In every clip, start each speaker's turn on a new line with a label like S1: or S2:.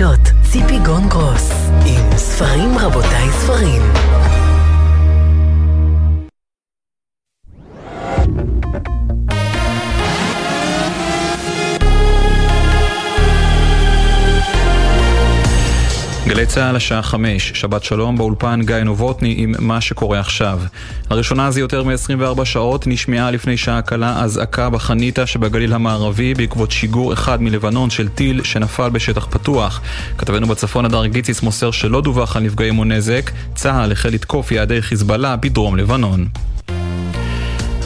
S1: החדשות, ציפי גונגרוס, עם ספרים רבותיי ספרים.
S2: צה"ל השעה חמש, שבת שלום באולפן גיא נובוטני עם מה שקורה עכשיו. לראשונה זה יותר מ-24 שעות נשמעה לפני שעה קלה אזעקה בחניתה שבגליל המערבי בעקבות שיגור אחד מלבנון של טיל שנפל בשטח פתוח. כתבנו בצפון הדר גיציס מוסר שלא דווח על נפגעים או נזק, צה"ל החל לתקוף יעדי חיזבאללה בדרום לבנון.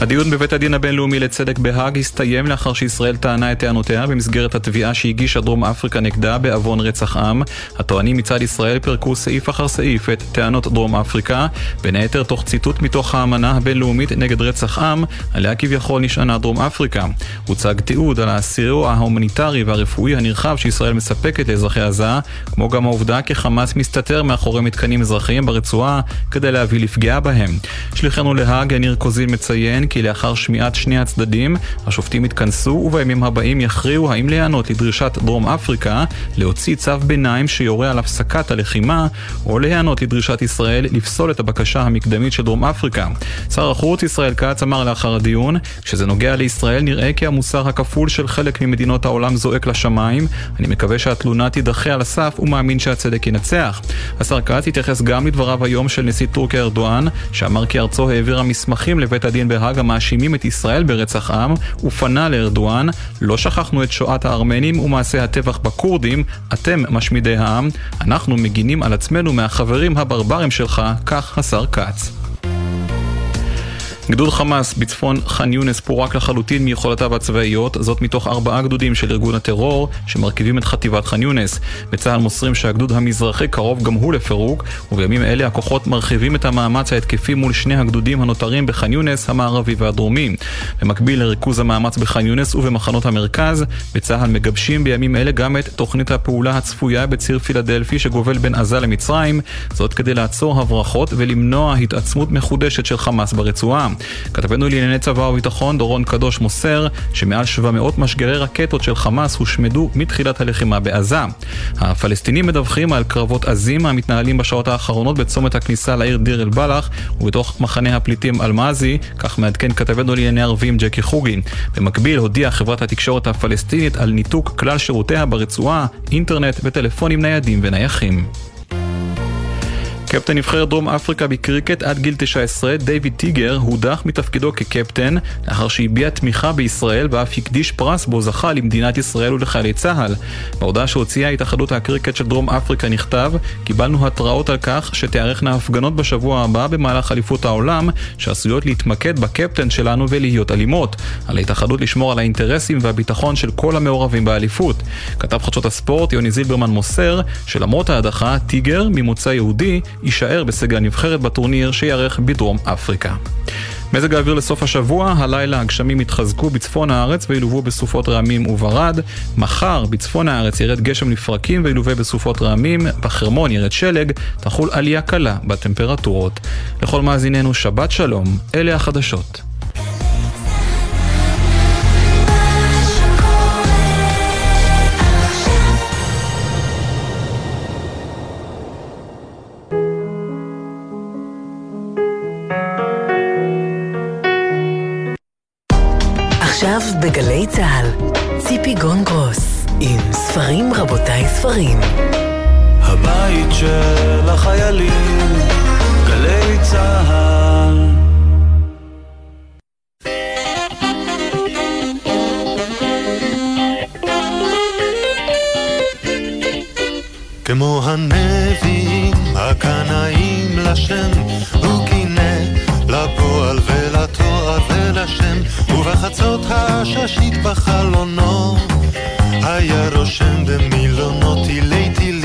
S2: הדיון בבית הדין הבינלאומי לצדק בהאג הסתיים לאחר שישראל טענה את טענותיה במסגרת התביעה שהגישה דרום אפריקה נגדה בעוון רצח עם. הטוענים מצד ישראל פירקו סעיף אחר סעיף את טענות דרום אפריקה, בין היתר תוך ציטוט מתוך האמנה הבינלאומית נגד רצח עם, עליה כביכול נשענה דרום אפריקה. הוצג תיעוד על הסיוע ההומניטרי והרפואי הנרחב שישראל מספקת לאזרחי עזה, כמו גם העובדה כי חמאס מסתתר מאחורי מתקנים אזרחיים ברצועה כדי להביא לפגיעה בהם. שליחנו להאג, יניר קוזין מציין כי לאחר שמיעת שני הצדדים, השופטים יתכנסו ובימים הבאים יכריעו האם להיענות לדרישת דרום אפריקה להוציא צו ביניים שיורה על הפסקת הלחימה, או להיענות לדרישת ישראל לפסול את הבקשה המקדמית של דרום אפריקה. שר החוץ ישראל כץ אמר לאחר הדיון, כשזה נוגע לישראל נראה כי המוסר הכפול של חלק ממדינות העולם זועק לשמיים. אני מקווה שהתלונה תידחה על הסף ומאמין שהצדק ינצח. השר כץ התייחס גם לדבריו היום של נשיא טורקיה ארדואן, שאמר כי ארצו העבירה מסמכים לבית הדין בהאג המאשימים את ישראל ברצח עם, ופנה לארדואן, לא שכחנו את שואת הארמנים ומעשי הטבח בכורדים, אתם משמידי העם, אנחנו מגינים על עצמנו מהחברים הברברים שלך, כך השר כץ. גדוד חמאס בצפון ח'אן יונס פורק לחלוטין מיכולותיו הצבאיות, זאת מתוך ארבעה גדודים של ארגון הטרור שמרכיבים את חטיבת ח'אן יונס. בצה"ל מוסרים שהגדוד המזרחי קרוב גם הוא לפירוק, ובימים אלה הכוחות מרחיבים את המאמץ ההתקפי מול שני הגדודים הנותרים בח'אן יונס המערבי והדרומי. במקביל לריכוז המאמץ בח'אן יונס ובמחנות המרכז, בצה"ל מגבשים בימים אלה גם את תוכנית הפעולה הצפויה בציר פילדלפי שגובל בין עזה למצרים, זאת כדי לעצור הברחות ולמנוע התעצמות מחודשת של חמאס ברצועה. כתבנו לענייני צבא וביטחון דורון קדוש מוסר שמעל 700 משגרי רקטות של חמאס הושמדו מתחילת הלחימה בעזה. הפלסטינים מדווחים על קרבות עזים המתנהלים בשעות האחרונות בצומת הכניסה לעיר דיר אל-בלח ובתוך מחנה הפליטים אל-מאזי, כך מעדכן כתבנו לענייני ערבים ג'קי חוגי. במקביל הודיעה חברת התקשורת הפלסטינית על ניתוק כלל שירותיה ברצועה, אינטרנט וטלפונים ניידים ונייחים. קפטן נבחרת דרום אפריקה בקריקט עד גיל 19, דיוויד טיגר, הודח מתפקידו כקפטן לאחר שהביע תמיכה בישראל ואף הקדיש פרס בו זכה למדינת ישראל ולחיילי צה"ל. בהודעה שהוציאה התאחדות הקריקט של דרום אפריקה נכתב קיבלנו התראות על כך שתיארכנה הפגנות בשבוע הבא במהלך אליפות העולם שעשויות להתמקד בקפטן שלנו ולהיות אלימות. על ההתאחדות לשמור על האינטרסים והביטחון של כל המעורבים באליפות. כתב חדשות הספורט יוני זילברמן מוסר שלמרות ההדחה, טיגר, ממוצא יהודי, יישאר בסגל הנבחרת בטורניר שייערך בדרום אפריקה. מזג האוויר לסוף השבוע, הלילה הגשמים יתחזקו בצפון הארץ וילוו בסופות רעמים וברד. מחר בצפון הארץ ירד גשם לפרקים וילווה בסופות רעמים, בחרמון ירד שלג, תחול עלייה קלה בטמפרטורות. לכל מאזיננו שבת שלום, אלה החדשות.
S1: בגלי צה"ל, ציפי גונגרוס, עם ספרים רבותיי ספרים.
S3: הבית של החיילים, גלי צה"ל. כמו הנביאים הקנאים לשם, הוא קינא לפועל ולתואר ולשם, ובחצות הששית בחלונו, היה רושם במילונות תילי תילים,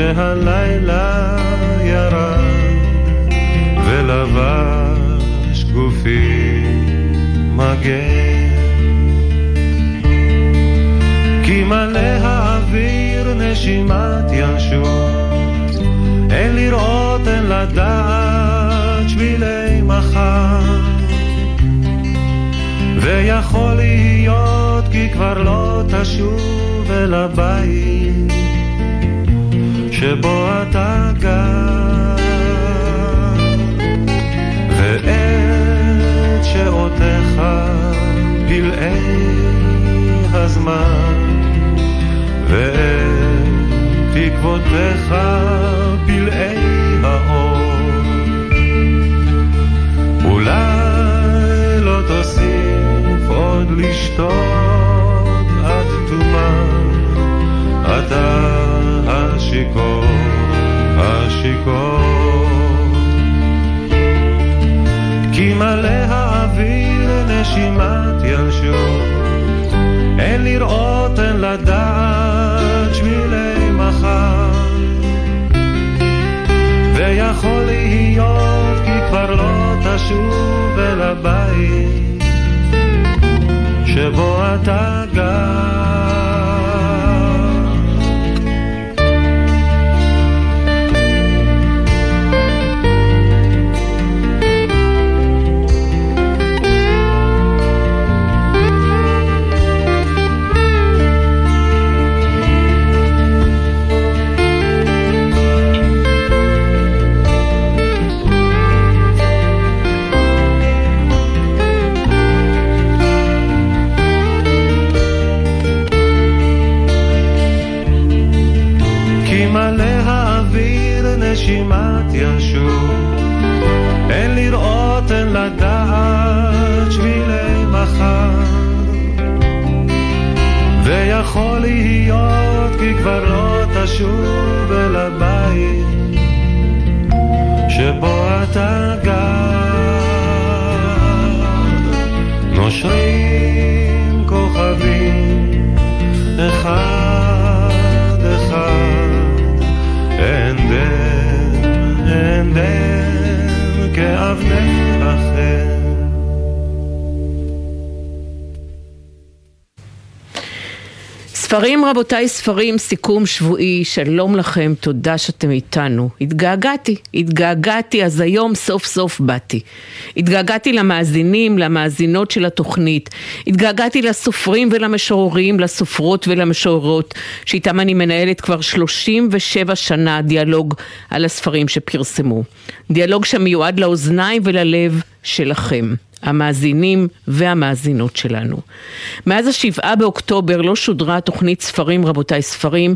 S3: כשהלילה ירד ולבש גופי מגן. כי מלא האוויר נשימת ינשוף, אין לראות אין לדעת שבילי מחר. ויכול להיות כי כבר לא תשוב אל הבית. שבו אתה גר. ועת שעותיך פלאי הזמן, ואת תקוותיך פלאי האור. אולי לא תוסיף עוד לשתות עד תומה, אתה השיכור, השיכור. כי מלא האוויר נשימת ינשור, אין לראות, אין לדעת שבילי מחר. ויכול להיות כי כבר לא תשוב אל הבית שבו אתה גר.
S4: ספרים רבותיי, ספרים, סיכום שבועי, שלום לכם, תודה שאתם איתנו. התגעגעתי, התגעגעתי, אז היום סוף סוף באתי. התגעגעתי למאזינים, למאזינות של התוכנית. התגעגעתי לסופרים ולמשוררים, לסופרות ולמשוררות, שאיתם אני מנהלת כבר 37 שנה דיאלוג על הספרים שפרסמו. דיאלוג שמיועד לאוזניים וללב שלכם. המאזינים והמאזינות שלנו. מאז השבעה באוקטובר לא שודרה תוכנית ספרים רבותיי ספרים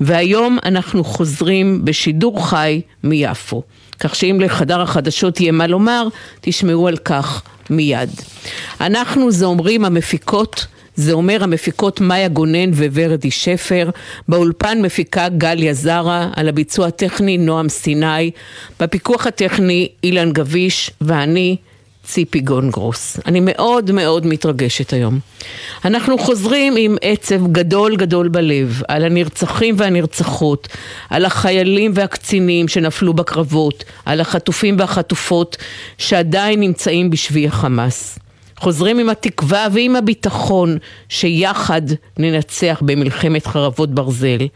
S4: והיום אנחנו חוזרים בשידור חי מיפו. כך שאם לחדר החדשות יהיה מה לומר, תשמעו על כך מיד. אנחנו זה אומרים המפיקות זה אומר המפיקות מאיה גונן וורדי שפר, באולפן מפיקה גליה זרה, על הביצוע הטכני נועם סיני, בפיקוח הטכני אילן גביש ואני ציפי גונגרוס. אני מאוד מאוד מתרגשת היום. אנחנו חוזרים עם עצב גדול גדול בלב על הנרצחים והנרצחות, על החיילים והקצינים שנפלו בקרבות, על החטופים והחטופות שעדיין נמצאים בשבי החמאס. חוזרים עם התקווה ועם הביטחון שיחד ננצח במלחמת חרבות ברזל,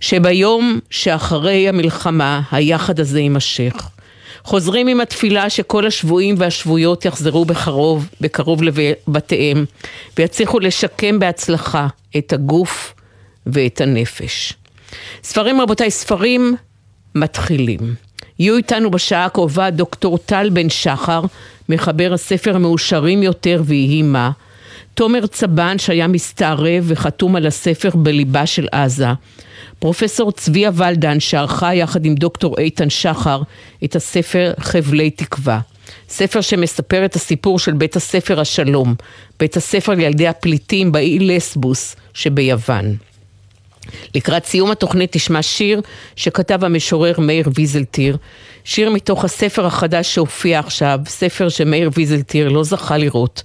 S4: שביום שאחרי המלחמה היחד הזה יימשך. חוזרים עם התפילה שכל השבויים והשבויות יחזרו בקרוב, בקרוב לבתיהם, ויצליחו לשקם בהצלחה את הגוף ואת הנפש. ספרים רבותיי, ספרים מתחילים. יהיו איתנו בשעה הקרובה דוקטור טל בן שחר, מחבר הספר מאושרים יותר ויהי מה, תומר צבן שהיה מסתערב וחתום על הספר בליבה של עזה, פרופסור צביה ולדן שערכה יחד עם דוקטור איתן שחר את הספר חבלי תקווה. ספר שמספר את הסיפור של בית הספר השלום, בית הספר לילדי הפליטים באי לסבוס שביוון. לקראת סיום התוכנית נשמע שיר שכתב המשורר מאיר ויזלטיר, שיר מתוך הספר החדש שהופיע עכשיו, ספר שמאיר ויזלטיר לא זכה לראות.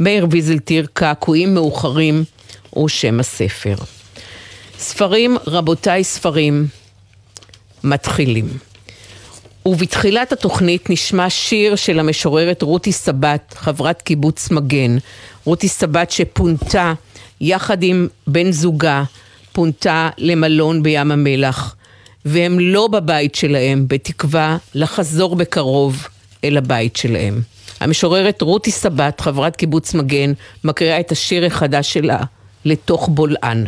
S4: מאיר ויזלטיר, קעקועים מאוחרים, הוא שם הספר. ספרים, רבותיי, ספרים, מתחילים. ובתחילת התוכנית נשמע שיר של המשוררת רותי סבת, חברת קיבוץ מגן. רותי סבת שפונתה יחד עם בן זוגה, פונתה למלון בים המלח, והם לא בבית שלהם, בתקווה לחזור בקרוב אל הבית שלהם. המשוררת רותי סבת, חברת קיבוץ מגן, מקריאה את השיר החדש שלה, לתוך בולען.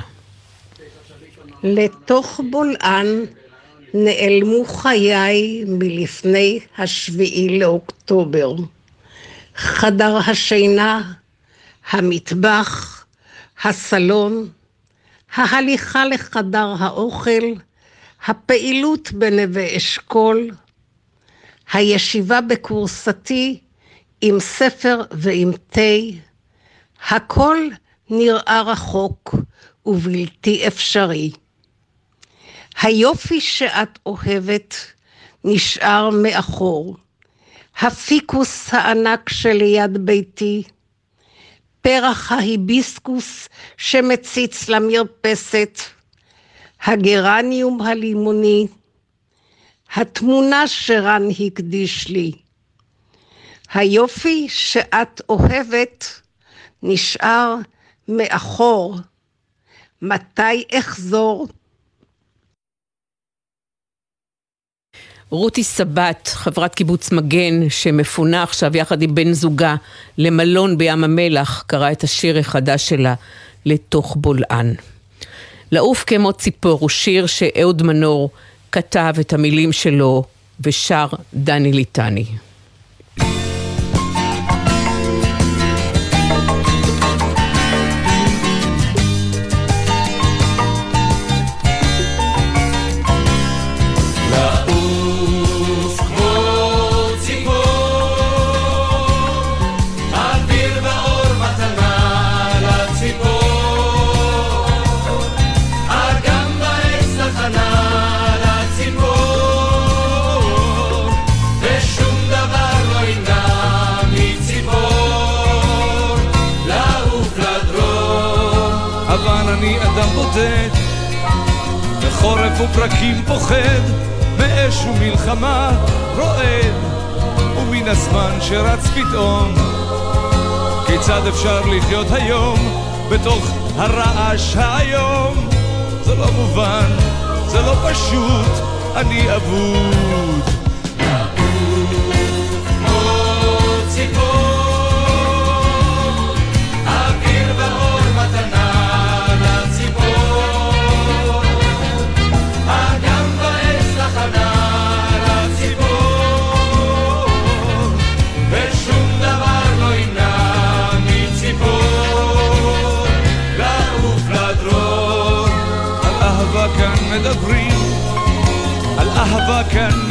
S5: לתוך בולען נעלמו חיי מלפני השביעי לאוקטובר. חדר השינה, המטבח, הסלון, ההליכה לחדר האוכל, הפעילות בנווה אשכול, הישיבה בכורסתי עם ספר ועם תה, הכל נראה רחוק ובלתי אפשרי. היופי שאת אוהבת נשאר מאחור. הפיקוס הענק שליד ביתי, פרח ההיביסקוס שמציץ למרפסת, הגרניום הלימוני, התמונה שרן הקדיש לי. היופי שאת אוהבת נשאר מאחור. מתי אחזור?
S4: רותי סבת, חברת קיבוץ מגן, שמפונה עכשיו יחד עם בן זוגה למלון בים המלח, קראה את השיר החדש שלה, לתוך בולען. לעוף כמו ציפור הוא שיר שאהוד מנור כתב את המילים שלו ושר דני ליטני.
S6: ופרקים פוחד, מאש ומלחמה רועד, ומן הזמן שרץ פתאום. כיצד אפשר לחיות היום בתוך הרעש האיום? זה לא מובן, זה לא פשוט, אני אבוד.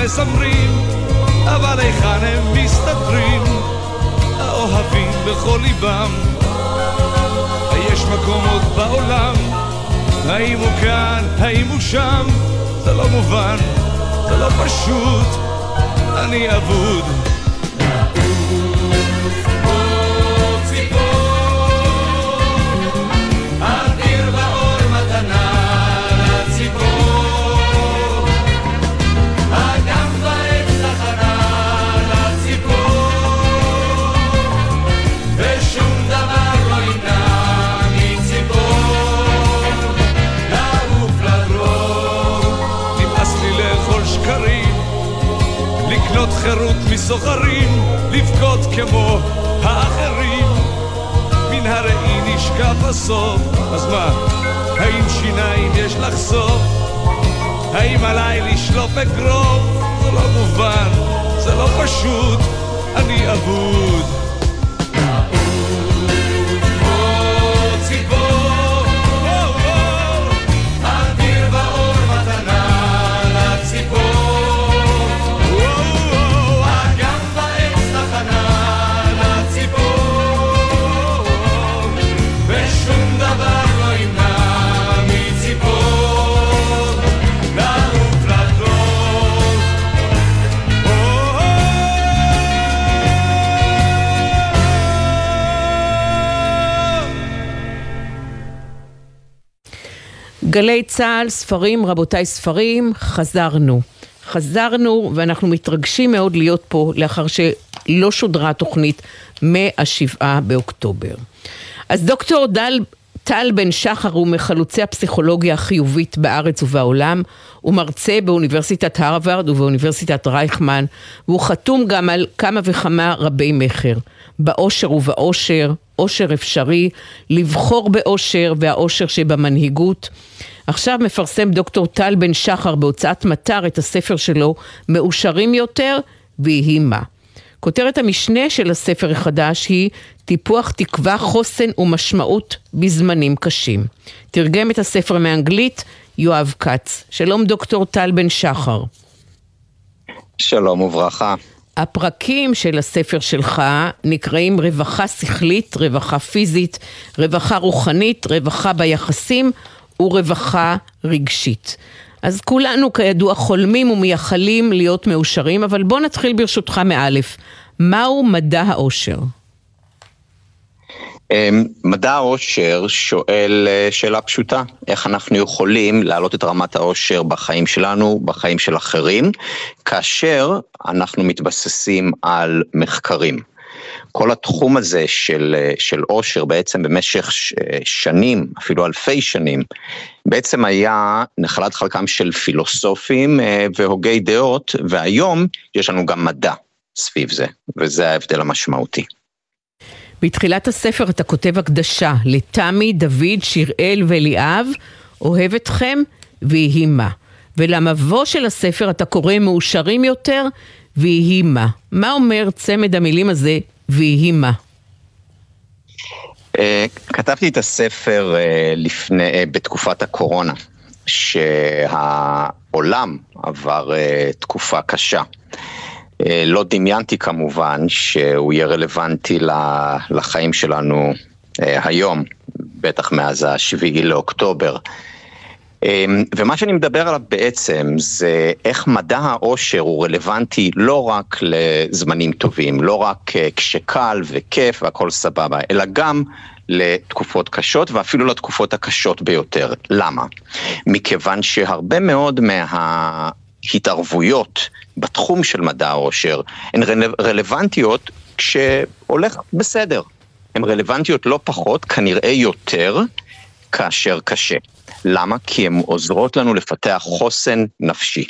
S6: מזמרים, אבל היכן הם מסתתרים? האוהבים בכל ליבם. היש מקום עוד בעולם? האם הוא כאן? האם הוא שם? זה לא מובן, זה לא פשוט, אני אבוד. חירות מסוחרים, לבכות כמו האחרים. מן הראי נשקף הסוף, אז מה, האם שיניים יש לחשוף? האם עליי לשלוף אגרוף? זה לא מובן, זה לא פשוט, אני אבוד.
S4: גלי צה"ל, ספרים, רבותיי ספרים, חזרנו. חזרנו ואנחנו מתרגשים מאוד להיות פה לאחר שלא שודרה התוכנית מהשבעה באוקטובר. אז דוקטור דל, טל בן שחר הוא מחלוצי הפסיכולוגיה החיובית בארץ ובעולם, הוא מרצה באוניברסיטת הרווארד ובאוניברסיטת רייכמן, והוא חתום גם על כמה וכמה רבי מכר, באושר ובאושר, אושר אפשרי, לבחור באושר והאושר שבמנהיגות. עכשיו מפרסם דוקטור טל בן שחר בהוצאת מטר את הספר שלו, מאושרים יותר, ויהי מה. כותרת המשנה של הספר החדש היא טיפוח תקווה, חוסן ומשמעות בזמנים קשים. תרגם את הספר מאנגלית יואב כץ. שלום דוקטור טל בן שחר.
S7: שלום וברכה.
S4: הפרקים של הספר שלך נקראים רווחה שכלית, רווחה פיזית, רווחה רוחנית, רווחה ביחסים ורווחה רגשית. אז כולנו כידוע חולמים ומייחלים להיות מאושרים, אבל בוא נתחיל ברשותך מאלף. מהו מדע האושר?
S7: אמ, מדע העושר שואל אה, שאלה פשוטה, איך אנחנו יכולים להעלות את רמת העושר בחיים שלנו, בחיים של אחרים, כאשר אנחנו מתבססים על מחקרים. כל התחום הזה של, אה, של עושר בעצם במשך אה, שנים, אפילו אלפי שנים, בעצם היה נחלת חלקם של פילוסופים והוגי דעות, והיום יש לנו גם מדע סביב זה, וזה ההבדל המשמעותי.
S4: בתחילת הספר אתה כותב הקדשה לתמי, דוד, שיראל ואליאב, אוהב אתכם ויהי מה. ולמבוא של הספר אתה קורא מאושרים יותר ויהי מה. מה אומר צמד המילים הזה ויהי מה?
S7: אה, כתבתי את הספר אה, לפני, אה, בתקופת הקורונה, שהעולם עבר תקופה קשה. אה, לא דמיינתי כמובן שהוא יהיה רלוונטי לחיים שלנו אה, היום, בטח מאז השביעי לאוקטובר. אה, ומה שאני מדבר עליו בעצם זה איך מדע העושר הוא רלוונטי לא רק לזמנים טובים, לא רק כשקל וכיף והכל סבבה, אלא גם לתקופות קשות ואפילו לתקופות הקשות ביותר. למה? מכיוון שהרבה מאוד מההתערבויות בתחום של מדע העושר הן רלוונטיות כשהולך בסדר. הן רלוונטיות לא פחות, כנראה יותר, כאשר קשה. למה? כי הן עוזרות לנו לפתח חוסן נפשי.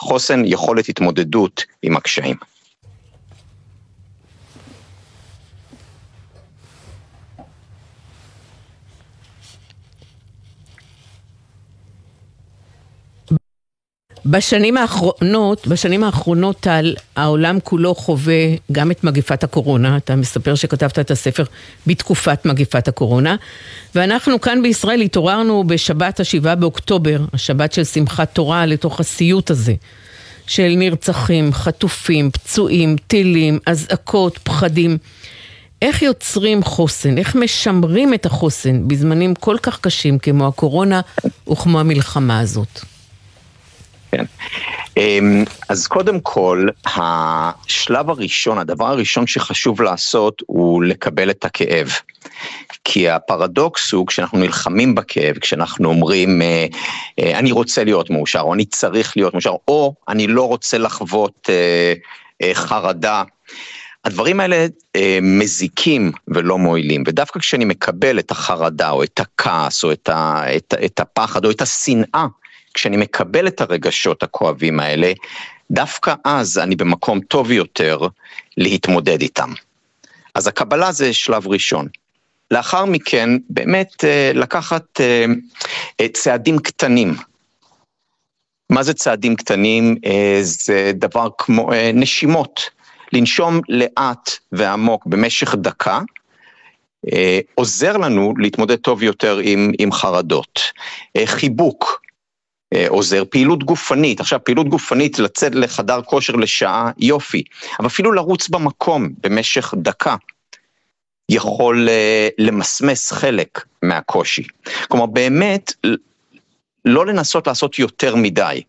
S7: חוסן יכולת התמודדות עם הקשיים.
S4: בשנים האחרונות, בשנים האחרונות, טל, העולם כולו חווה גם את מגפת הקורונה. אתה מספר שכתבת את הספר בתקופת מגפת הקורונה. ואנחנו כאן בישראל התעוררנו בשבת השבעה באוקטובר, השבת של שמחת תורה, לתוך הסיוט הזה. של נרצחים, חטופים, פצועים, טילים, אזעקות, פחדים. איך יוצרים חוסן? איך משמרים את החוסן בזמנים כל כך קשים כמו הקורונה וכמו המלחמה הזאת?
S7: כן. אמ, אז קודם כל, השלב הראשון, הדבר הראשון שחשוב לעשות הוא לקבל את הכאב. כי הפרדוקס הוא כשאנחנו נלחמים בכאב, כשאנחנו אומרים אה, אה, אני רוצה להיות מאושר, או אני צריך להיות מאושר, או אני לא רוצה לחוות אה, חרדה. הדברים האלה אה, מזיקים ולא מועילים, ודווקא כשאני מקבל את החרדה, או את הכעס, או את, ה, את, את הפחד, או את השנאה כשאני מקבל את הרגשות הכואבים האלה, דווקא אז אני במקום טוב יותר להתמודד איתם. אז הקבלה זה שלב ראשון. לאחר מכן, באמת אה, לקחת אה, אה, צעדים קטנים. מה זה צעדים קטנים? זה דבר כמו נשימות. לנשום לאט ועמוק במשך דקה, עוזר לנו להתמודד טוב יותר עם, עם חרדות. חיבוק, עוזר, פעילות גופנית, עכשיו פעילות גופנית, לצאת לחדר כושר לשעה, יופי, אבל אפילו לרוץ במקום במשך דקה. יכול אה, למסמס חלק מהקושי. כלומר, באמת, לא לנסות לעשות יותר מדי.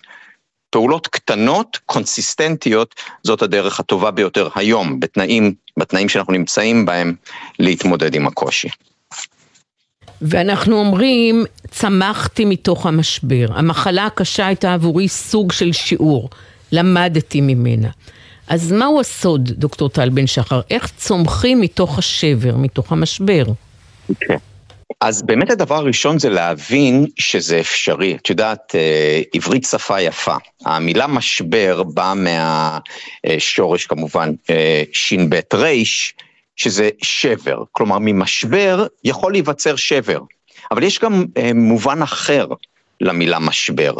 S7: פעולות קטנות, קונסיסטנטיות, זאת הדרך הטובה ביותר היום, בתנאים, בתנאים שאנחנו נמצאים בהם, להתמודד עם הקושי.
S4: ואנחנו אומרים, צמחתי מתוך המשבר. המחלה הקשה הייתה עבורי סוג של שיעור, למדתי ממנה. אז מהו הסוד, דוקטור טל בן שחר? איך צומחים מתוך השבר, מתוך המשבר?
S7: כן. אז באמת הדבר הראשון זה להבין שזה אפשרי. את יודעת, אה, עברית שפה יפה. המילה משבר באה מהשורש כמובן אה, ש"ב ריש, שזה שבר. כלומר, ממשבר יכול להיווצר שבר. אבל יש גם אה, מובן אחר למילה משבר.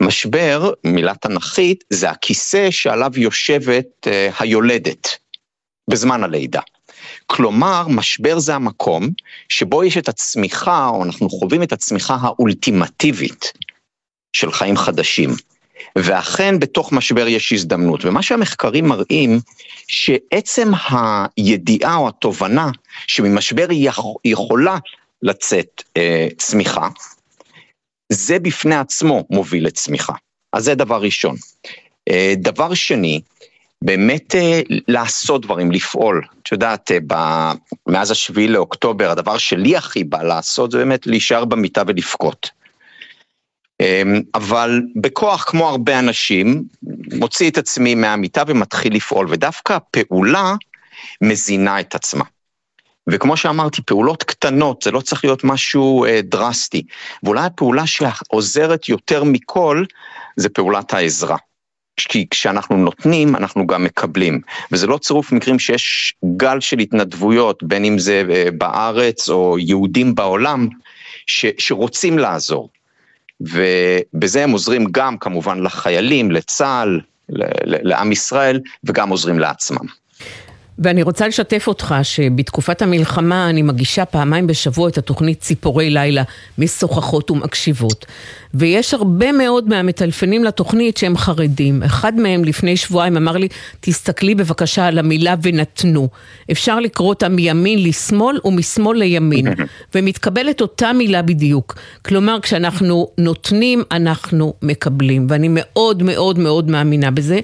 S7: משבר, מילה תנכית, זה הכיסא שעליו יושבת אה, היולדת בזמן הלידה. כלומר, משבר זה המקום שבו יש את הצמיחה, או אנחנו חווים את הצמיחה האולטימטיבית של חיים חדשים. ואכן בתוך משבר יש הזדמנות. ומה שהמחקרים מראים, שעצם הידיעה או התובנה שממשבר היא יכולה לצאת אה, צמיחה, זה בפני עצמו מוביל לצמיחה. אז זה דבר ראשון. אה, דבר שני, באמת אה, לעשות דברים, לפעול. את יודעת, אה, ב- מאז השביעי לאוקטובר, הדבר שלי הכי בא לעשות זה באמת להישאר במיטה ולבכות. אמ, אבל בכוח, כמו הרבה אנשים, מוציא את עצמי מהמיטה ומתחיל לפעול, ודווקא הפעולה מזינה את עצמה. וכמו שאמרתי, פעולות קטנות, זה לא צריך להיות משהו אה, דרסטי. ואולי הפעולה שעוזרת יותר מכל, זה פעולת העזרה. כי כשאנחנו נותנים, אנחנו גם מקבלים. וזה לא צירוף מקרים שיש גל של התנדבויות, בין אם זה אה, בארץ או יהודים בעולם, ש, שרוצים לעזור. ובזה הם עוזרים גם כמובן לחיילים, לצה"ל, לעם ישראל, וגם עוזרים לעצמם.
S4: ואני רוצה לשתף אותך שבתקופת המלחמה אני מגישה פעמיים בשבוע את התוכנית ציפורי לילה משוחחות ומקשיבות. ויש הרבה מאוד מהמטלפנים לתוכנית שהם חרדים. אחד מהם לפני שבועיים אמר לי, תסתכלי בבקשה על המילה ונתנו. אפשר לקרוא אותה מימין לשמאל ומשמאל לימין. ומתקבלת אותה מילה בדיוק. כלומר, כשאנחנו נותנים, אנחנו מקבלים. ואני מאוד מאוד מאוד מאמינה בזה.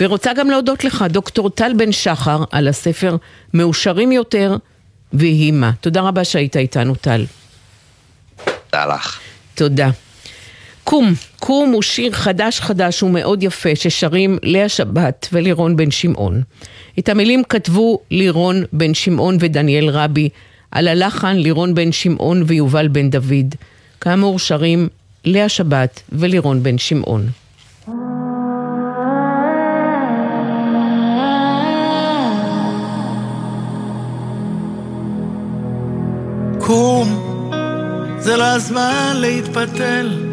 S4: ורוצה גם להודות לך, דוקטור טל בן שחר, על הספר מאושרים יותר, ויהי מה. תודה רבה שהיית איתנו, טל.
S7: תודה לך.
S4: תודה. קום, קום הוא שיר חדש חדש ומאוד יפה ששרים לאה שבת ולירון בן שמעון. את המילים כתבו לירון בן שמעון ודניאל רבי, על הלחן לירון בן שמעון ויובל בן דוד. כאמור שרים לאה שבת ולירון בן שמעון.
S8: קום, זה לא הזמן להתפתל,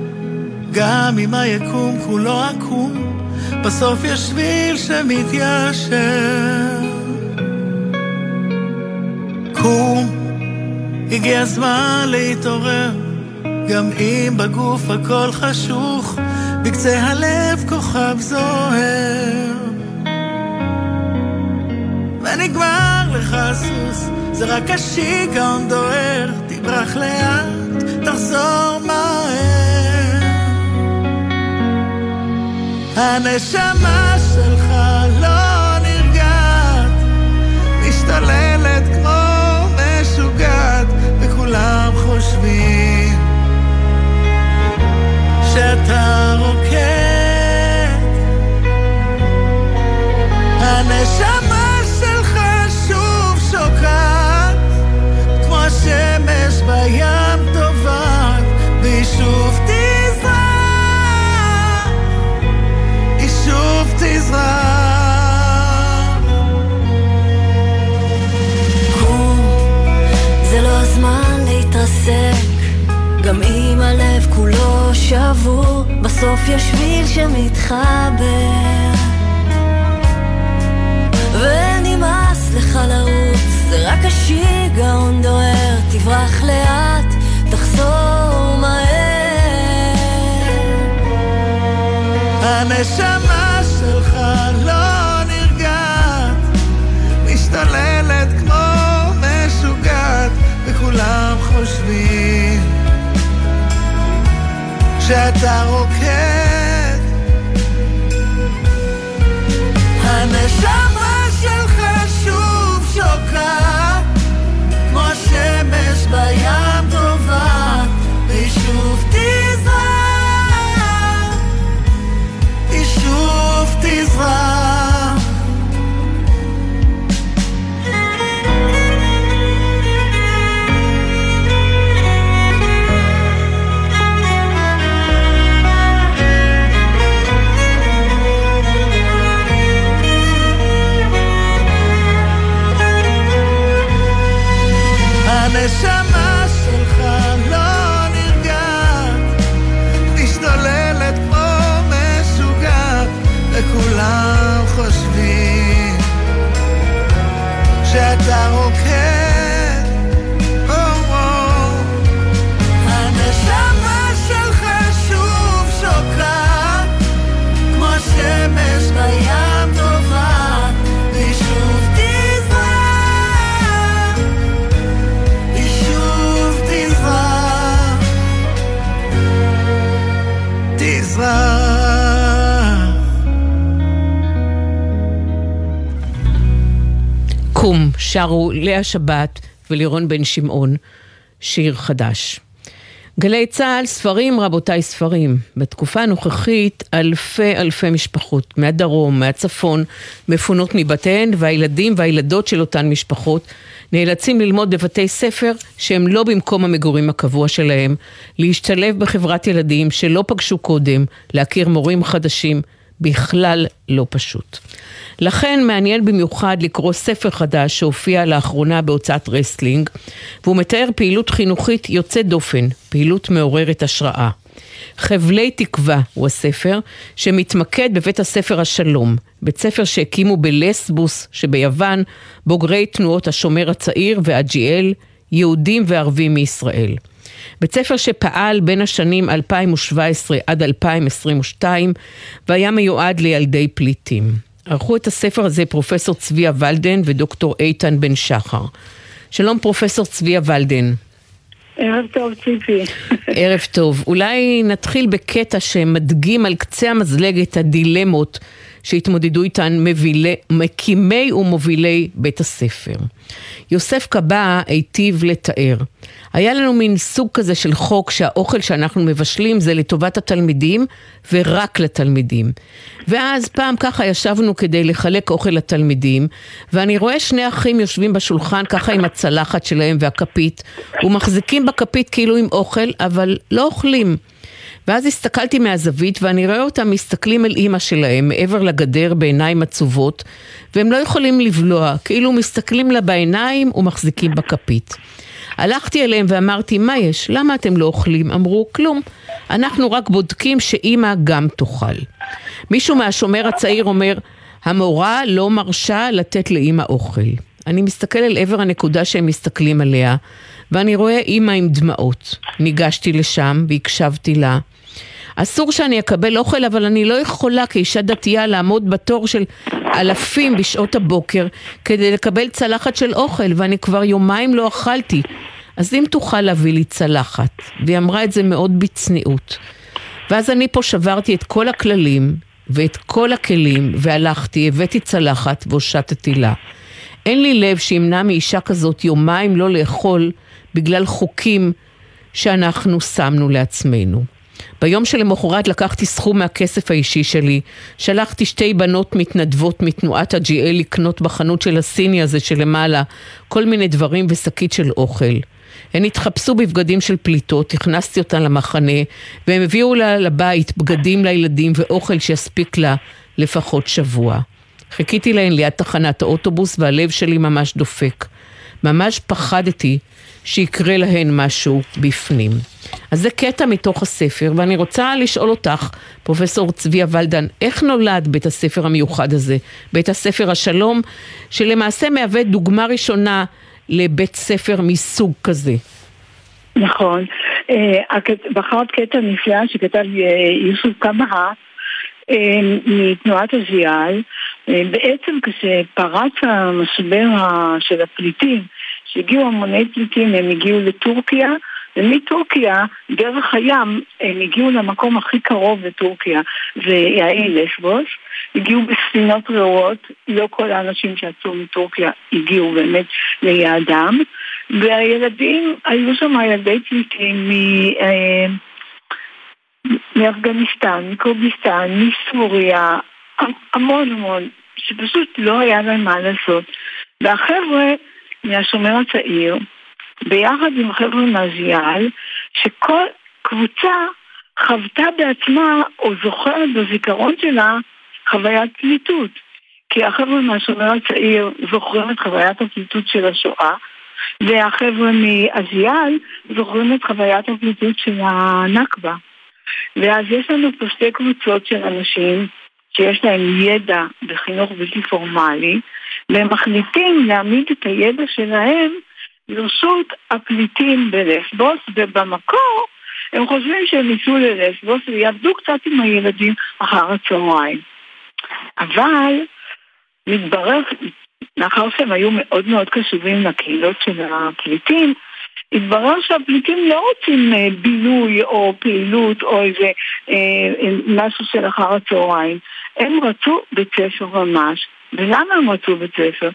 S8: גם אם היקום כולו עקום, בסוף יש שביל שמתיישר. קום, הגיע הזמן להתעורר, גם אם בגוף הכל חשוך, בקצה הלב כוכב זוהר. ונגמר לך הסוס, זה רק השיגעון דוהר, תברח לאט, תחזור מהר. הנשמה שלך לא נרגעת, משתוללת כמו משוגעת, וכולם חושבים שאתה רוקד.
S4: שרו לאה שבת ולירון בן שמעון, שיר חדש. גלי צה"ל, ספרים רבותיי ספרים. בתקופה הנוכחית אלפי אלפי משפחות מהדרום, מהצפון, מפונות מבתיהן והילדים והילדות של אותן משפחות נאלצים ללמוד בבתי ספר שהם לא במקום המגורים הקבוע שלהם, להשתלב בחברת ילדים שלא פגשו קודם, להכיר מורים חדשים, בכלל לא פשוט. לכן מעניין במיוחד לקרוא ספר חדש שהופיע לאחרונה בהוצאת רסלינג, והוא מתאר פעילות חינוכית יוצאת דופן, פעילות מעוררת השראה. חבלי תקווה הוא הספר, שמתמקד בבית הספר השלום, בית ספר שהקימו בלסבוס שביוון, בוגרי תנועות השומר הצעיר ואג'יאל, יהודים וערבים מישראל. בית ספר שפעל בין השנים 2017 עד 2022 והיה מיועד לילדי פליטים. ערכו את הספר הזה פרופסור צביה ולדן ודוקטור איתן בן שחר. שלום פרופסור צביה ולדן.
S9: ערב טוב, ציפי.
S4: ערב טוב. אולי נתחיל בקטע שמדגים על קצה המזלג את הדילמות שהתמודדו איתן מבילי, מקימי ומובילי בית הספר. יוסף קבע היטיב לתאר. היה לנו מין סוג כזה של חוק שהאוכל שאנחנו מבשלים זה לטובת התלמידים ורק לתלמידים. ואז פעם ככה ישבנו כדי לחלק אוכל לתלמידים, ואני רואה שני אחים יושבים בשולחן ככה עם הצלחת שלהם והכפית, ומחזיקים בכפית כאילו עם אוכל, אבל לא אוכלים. ואז הסתכלתי מהזווית ואני רואה אותם מסתכלים אל אימא שלהם מעבר לגדר בעיניים עצובות והם לא יכולים לבלוע, כאילו מסתכלים לה בעיניים ומחזיקים בכפית. הלכתי אליהם ואמרתי, מה יש? למה אתם לא אוכלים? אמרו, כלום. אנחנו רק בודקים שאימא גם תאכל. מישהו מהשומר הצעיר אומר, המורה לא מרשה לתת לאימא אוכל. אני מסתכל אל עבר הנקודה שהם מסתכלים עליה, ואני רואה אימא עם דמעות. ניגשתי לשם והקשבתי לה. אסור שאני אקבל אוכל, אבל אני לא יכולה כאישה דתייה לעמוד בתור של אלפים בשעות הבוקר כדי לקבל צלחת של אוכל, ואני כבר יומיים לא אכלתי. אז אם תוכל להביא לי צלחת, והיא אמרה את זה מאוד בצניעות. ואז אני פה שברתי את כל הכללים ואת כל הכלים, והלכתי, הבאתי צלחת והושטתי לה. אין לי לב שימנע מאישה כזאת יומיים לא לאכול בגלל חוקים שאנחנו שמנו לעצמנו. ביום שלמחרת לקחתי סכום מהכסף האישי שלי, שלחתי שתי בנות מתנדבות מתנועת הג'יאל לקנות בחנות של הסיני הזה שלמעלה כל מיני דברים ושקית של אוכל. הן התחפשו בבגדים של פליטות, הכנסתי אותן למחנה, והם הביאו לה לבית בגדים לילדים ואוכל שיספיק לה לפחות שבוע. חיכיתי להן ליד תחנת האוטובוס והלב שלי ממש דופק. ממש פחדתי שיקרה להן משהו בפנים. אז זה קטע מתוך הספר, ואני רוצה לשאול אותך, פרופסור צביה ולדן, איך נולד בית הספר המיוחד הזה, בית הספר השלום, שלמעשה מהווה דוגמה ראשונה לבית ספר מסוג כזה?
S9: נכון. אה, בחרת קטע נפלא שכתב אה, יוסוף קמאה אה, מתנועת הזיאל, בעצם כשפרץ המשבר של הפליטים, שהגיעו המוני פליטים, הם הגיעו לטורקיה, ומטורקיה, דרך הים, הם הגיעו למקום הכי קרוב לטורקיה, זה יעי לסבוס, הגיעו בספינות רעות, לא כל האנשים שיצאו מטורקיה הגיעו באמת ליעדם, והילדים, היו שם ילדי פליטים מ... אה, מאפגניסטן, מקורדיסטן, מסוריה, המון המון, שפשוט לא היה להם מה לעשות. והחבר'ה מהשומר הצעיר, ביחד עם חבר'ה מהזיאל, שכל קבוצה חוותה בעצמה או זוכרת בזיכרון שלה חוויית פליטות. כי החבר'ה מהשומר הצעיר זוכרים את חוויית הפליטות של השואה, והחבר'ה מאזיאל זוכרים את חוויית הפליטות של הנכבה. ואז יש לנו פה שתי קבוצות של אנשים שיש להם ידע בחינוך בלתי פורמלי, והם מחליטים להעמיד את הידע שלהם לרשות הפליטים בלסבוס, ובמקור הם חושבים שהם ייצאו ללסבוס ויעבדו קצת עם הילדים אחר הצהריים. אבל מתברר, מאחר שהם היו מאוד מאוד קשובים לקהילות של הפליטים, התברר שהפליטים לא רוצים אה, בילוי או פעילות או איזה אה, משהו של אחר הצהריים. הם רצו בית ספר ממש, ולמה הם רצו בית ספר?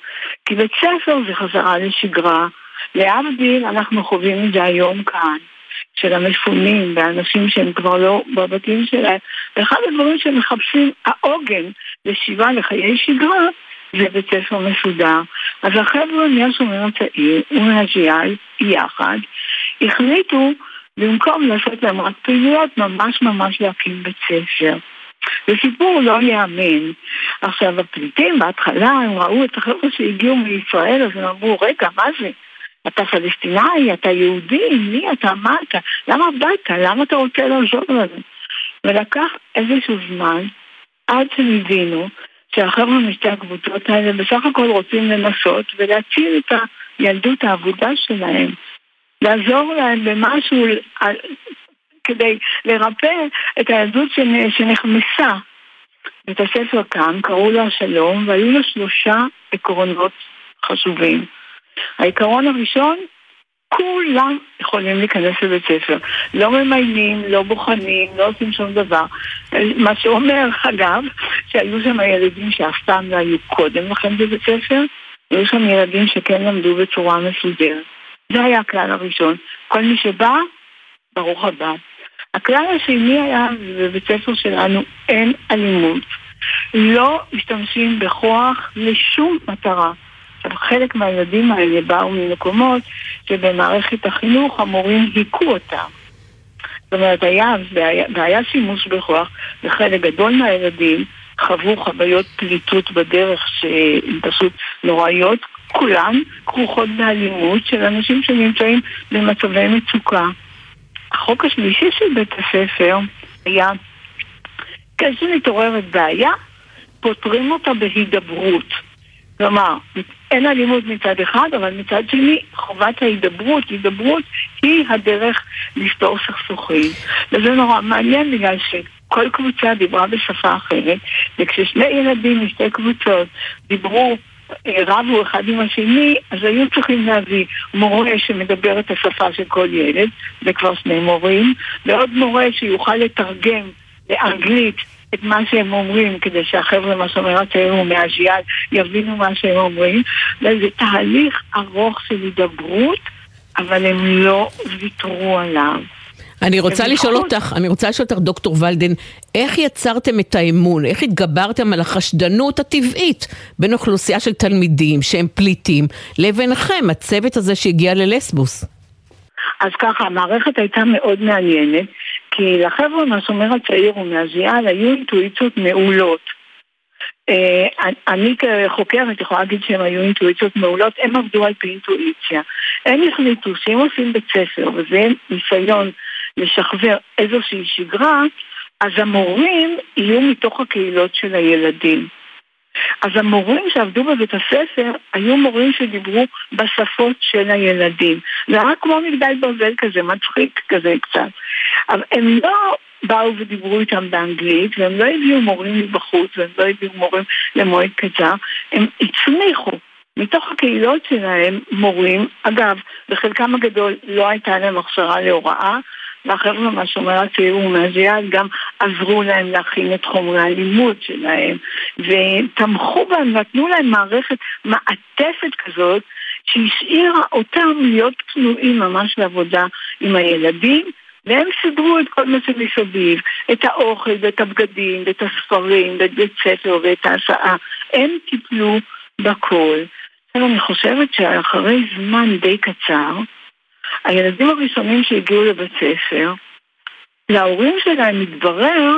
S9: כי בית ספר זה חזרה לשגרה. להבדיל, אנחנו חווים את זה היום כאן, של המפונים והאנשים שהם כבר לא בבתים שלהם. ואחד הדברים שהם מחפשים, העוגן לשיבה לחיי שגרה, זה בית ספר מסודר. אז החבר'ה מהשומר הצעיר ומהג'יאל יחד החליטו במקום לעשות להם רק פעילויות, ממש ממש להקים בית ספר. זה סיפור לא ייאמן. עכשיו, הפליטים בהתחלה, הם ראו את החבר'ה שהגיעו מישראל, אז הם אמרו, רגע, מה זה? אתה פלסטיני, אתה יהודי, מי אתה, מה אתה? למה באת? למה אתה רוצה לעזור לנו? ולקח איזשהו זמן עד שהם הבינו שהחבר'ה משתי הקבוצות האלה בסך הכל רוצים לנסות ולהציל את הילדות העבודה שלהם. לעזור להם במשהו כדי לרפא את הילדות שנחמסה. בית הספר כאן קראו לה שלום והיו לה שלושה עקרונות חשובים. העיקרון הראשון, כולם יכולים להיכנס לבית ספר. לא ממיינים, לא בוחנים, לא עושים שום דבר. מה שאומר, אגב, שהיו שם ילדים שאף פעם לא היו קודם לכן בבית ספר, היו שם ילדים שכן למדו בצורה מסודרת. זה היה הכלל הראשון. כל מי שבא, ברוך הבא. הכלל השני היה, בבית ספר שלנו אין אלימות. לא משתמשים בכוח לשום מטרה. עכשיו, חלק מהילדים האלה באו ממקומות שבמערכת החינוך המורים היכו אותם. זאת אומרת, היה, והיה, והיה שימוש בכוח, וחלק גדול מהילדים חוו חוויות פליטות בדרך שהן פשוט נוראיות, כולן כרוכות באלימות של אנשים שנמצאים במצבי מצוקה. החוק השלישי של בית הספר היה, כאשר מתעוררת בעיה, פותרים אותה בהידברות. כלומר, אין אלימות מצד אחד, אבל מצד שני, חובת ההידברות, הידברות היא הדרך לפתור סכסוכים. וזה נורא מעניין בגלל שכל קבוצה דיברה בשפה אחרת, וכששני ילדים משתי קבוצות דיברו רבו אחד עם השני, אז היו צריכים להביא מורה שמדבר את השפה של כל ילד, זה כבר שני מורים, ועוד מורה שיוכל לתרגם לאנגלית את מה שהם אומרים, כדי שהחבר'ה מהשומר הצעיר ומהג'יהאד יבינו מה שהם אומרים, וזה תהליך ארוך של הידברות, אבל הם לא ויתרו עליו.
S4: אני רוצה לשאול אותך, אני רוצה לשאול אותך, דוקטור ולדן, איך יצרתם את האמון, איך התגברתם על החשדנות הטבעית בין אוכלוסייה של תלמידים שהם פליטים לביניכם, הצוות הזה שהגיע ללסבוס?
S9: אז ככה, המערכת הייתה מאוד מעניינת, כי לחבר'ה מהשומר הצעיר ומהזיאל היו אינטואיציות מעולות. Uh, אני כחוקרת יכולה להגיד שהם היו אינטואיציות מעולות, הם עבדו על פי אינטואיציה. הם החליטו שאם עושים בית ספר, וזה ניסיון לשחזר איזושהי שגרה, אז המורים יהיו מתוך הקהילות של הילדים. אז המורים שעבדו בבית הספר היו מורים שדיברו בשפות של הילדים. זה היה כמו מגדל ברזל כזה, מצחיק כזה קצת. אבל הם לא באו ודיברו איתם באנגלית, והם לא הביאו מורים מבחוץ, והם לא הביאו מורים למועד קצר, הם הצמיחו מתוך הקהילות שלהם מורים, אגב, בחלקם הגדול לא הייתה להם הכשרה להוראה, והחבר'ה מהשומר הצעיר ומהג'יהאד גם עזרו להם להכין את חומרי הלימוד שלהם ותמכו בהם, נתנו להם מערכת מעטפת כזאת שהשאירה אותם להיות פנויים ממש לעבודה עם הילדים והם סידרו את כל מה שמסביב, את האוכל ואת הבגדים ואת הספרים ואת בית ספר ואת ההסעה. הם טיפלו בכל. עכשיו אני חושבת שאחרי זמן די קצר הילדים הראשונים שהגיעו לבית ספר, להורים שלהם מתברר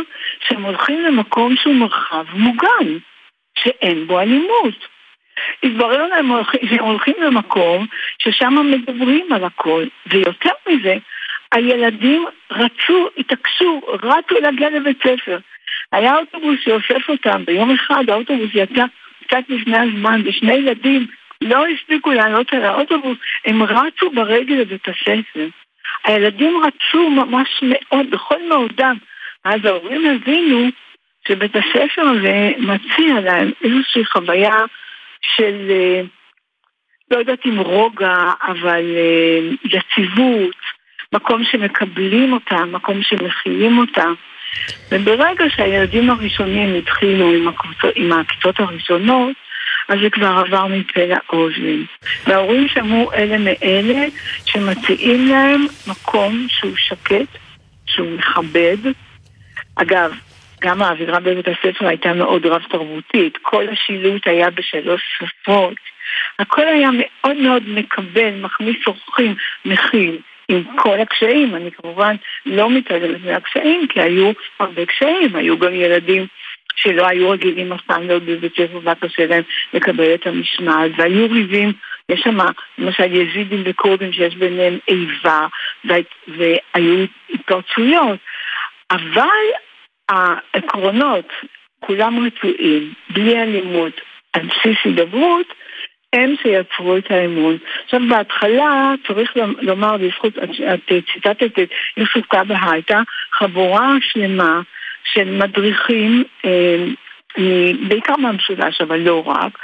S9: שהם הולכים למקום שהוא מרחב מוגן, שאין בו אלימות. התברר להם שהם הולכים למקום ששם מדברים על הכל, ויותר מזה, הילדים רצו, התעקשו, רצו להגיע לבית ספר. היה אוטובוס שאוסף אותם, ביום אחד האוטובוס יצא קצת לפני הזמן, ושני ילדים לא הספיקו לעלות על האוטובוס, הם רצו ברגל לבית הספר. הילדים רצו ממש מאוד, בכל מאודם. אז ההורים הבינו שבית הספר הזה מציע להם איזושהי חוויה של, אה, לא יודעת אם רוגע, אבל אה, יציבות, מקום שמקבלים אותם, מקום שמכילים אותם. וברגע שהילדים הראשונים התחילו עם, הקבוצות, עם הכיתות הראשונות, אז זה כבר עבר מפה לאוזן. וההורים שמעו אלה מאלה שמציעים להם מקום שהוא שקט, שהוא מכבד. אגב, גם האווירה בבית הספר הייתה מאוד רב תרבותית, כל השילוט היה בשלוש שפות, הכל היה מאוד מאוד מקבל, מכניס אורחים, מכיל. עם כל הקשיים, אני כמובן לא מתעלמת מהקשיים, כי היו הרבה קשיים, היו גם ילדים שלא היו רגילים אף פעם להיות בבית ספר והיה קשה להם לקבל את המשמעת, והיו ריבים, יש שם למשל יזידים וכורדים שיש ביניהם איבה, והיו התפרצויות, אבל העקרונות, כולם רצויים, בלי אלימות, על בסיס הידברות, הם שיצרו את האמון. עכשיו בהתחלה צריך לומר לזכות, את ציטטת את יוסף קאבה הייתה חבורה שלמה של מדריכים, אה, בעיקר מהמשולש אבל לא רק,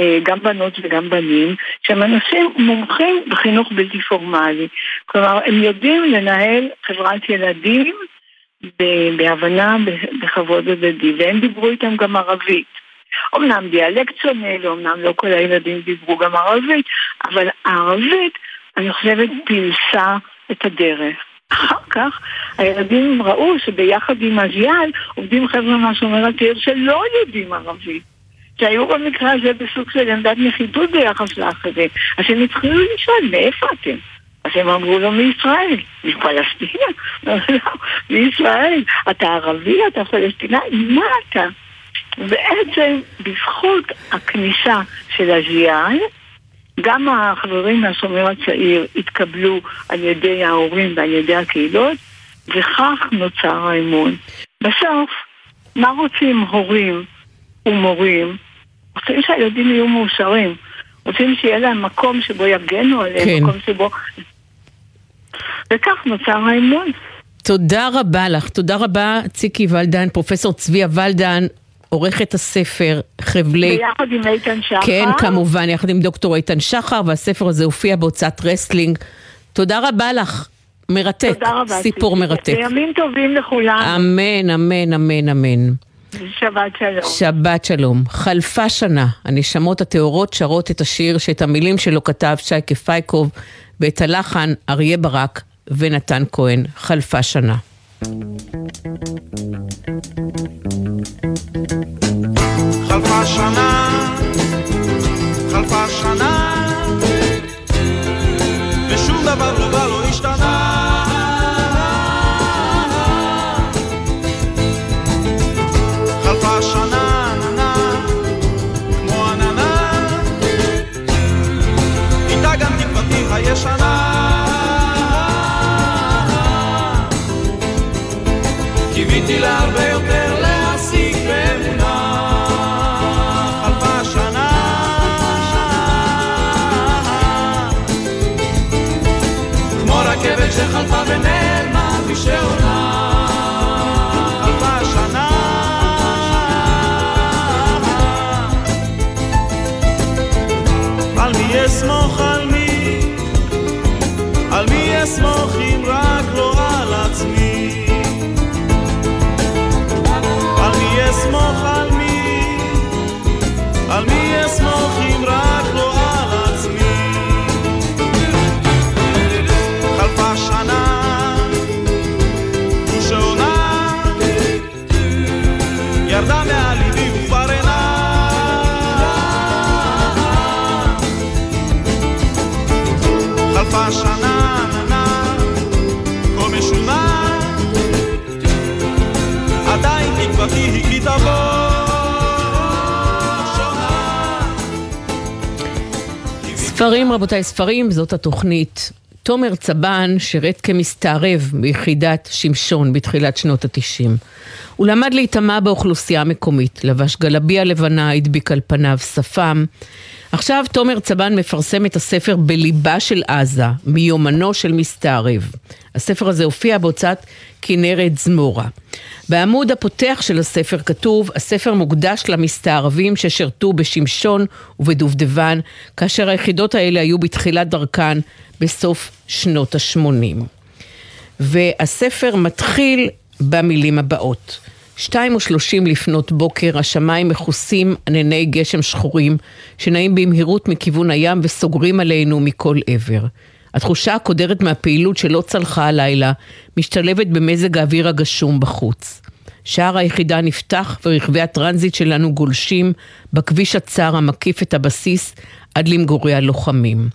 S9: אה, גם בנות וגם בנים, שהם אנשים מומחים בחינוך בלתי פורמלי. כלומר, הם יודעים לנהל חברת ילדים בהבנה, בכבוד הדדי, והם דיברו איתם גם ערבית. אמנם דיאלקט שונה, ואומנם לא כל הילדים דיברו גם ערבית, אבל הערבית, אני חושבת, פילסה את הדרך. אחר כך הילדים ראו שביחד עם אג'יאל עובדים חבר'ה מהשומר הצעיר שלא יודעים ערבית. שהיו במקרה הזה בסוג של עמדת נחיתות ביחס לאחרים. אז הם התחילו לשאול, מאיפה אתם? אז הם אמרו לו מישראל, מפלסטינה, לא, מישראל, אתה ערבי, אתה פלסטינאי, מה אתה? בעצם בזכות הכניסה של הזיאל, גם החברים מהשומר הצעיר התקבלו על ידי ההורים ועל ידי הקהילות, וכך נוצר האמון. בסוף, מה רוצים הורים ומורים? רוצים שהילדים יהיו מאושרים. רוצים שיהיה להם מקום שבו יגנו עליהם, כן. מקום שבו... וכך נוצר האמון.
S4: תודה רבה לך, תודה רבה ציקי ולדן, פרופסור צביה ולדן, עורכת הספר חבלי...
S9: ביחד עם איתן שחר.
S4: כן, כמובן, יחד עם דוקטור איתן שחר, והספר הזה הופיע בהוצאת רסלינג. תודה רבה לך. מרתק.
S9: תודה רבה.
S4: סיפור. מרתק.
S9: ימים טובים לכולם.
S4: אמן, אמן, אמן, אמן.
S9: שבת שלום.
S4: שבת שלום. חלפה שנה, הנשמות הטהורות שרות את השיר שאת המילים שלו כתב שייקה פייקוב ואת הלחן אריה ברק ונתן כהן. חלפה שנה.
S8: חלפה שנה, חלפה שנה,
S4: ספרים, רבותיי, ספרים, זאת התוכנית. תומר צבן שירת כמסתערב ביחידת שמשון בתחילת שנות התשעים. הוא למד להיטמע באוכלוסייה המקומית, לבש גלביה לבנה, הדביק על פניו שפם. עכשיו תומר צבן מפרסם את הספר בליבה של עזה, מיומנו של מסתערב. הספר הזה הופיע בהוצאת כנרת זמורה. בעמוד הפותח של הספר כתוב, הספר מוקדש למסתערבים ששירתו בשמשון ובדובדבן, כאשר היחידות האלה היו בתחילת דרכן בסוף שנות ה-80. והספר מתחיל במילים הבאות: שתיים ושלושים לפנות בוקר, השמיים מכוסים ענני גשם שחורים, שנעים במהירות מכיוון הים וסוגרים עלינו מכל עבר. התחושה הקודרת מהפעילות שלא צלחה הלילה, משתלבת במזג האוויר הגשום בחוץ. שער היחידה נפתח ורכבי הטרנזיט שלנו גולשים בכביש הצר המקיף את הבסיס עד למגורי הלוחמים.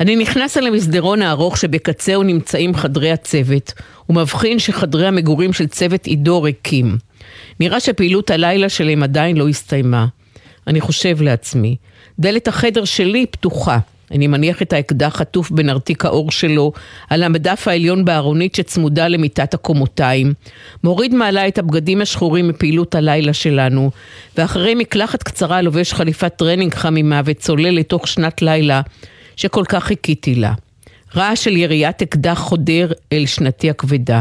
S4: אני נכנס אל המסדרון הארוך שבקצהו נמצאים חדרי הצוות, ומבחין שחדרי המגורים של צוות עידו ריקים. נראה שפעילות הלילה שלהם עדיין לא הסתיימה. אני חושב לעצמי, דלת החדר שלי פתוחה. אני מניח את האקדח עטוף בנרתיק האור שלו על המדף העליון בארונית שצמודה למיטת הקומותיים, מוריד מעלה את הבגדים השחורים מפעילות הלילה שלנו, ואחרי מקלחת קצרה לובש חליפת טרנינג חמימה וצולל לתוך שנת לילה שכל כך חיכיתי לה. רעש של יריית אקדח חודר אל שנתי הכבדה.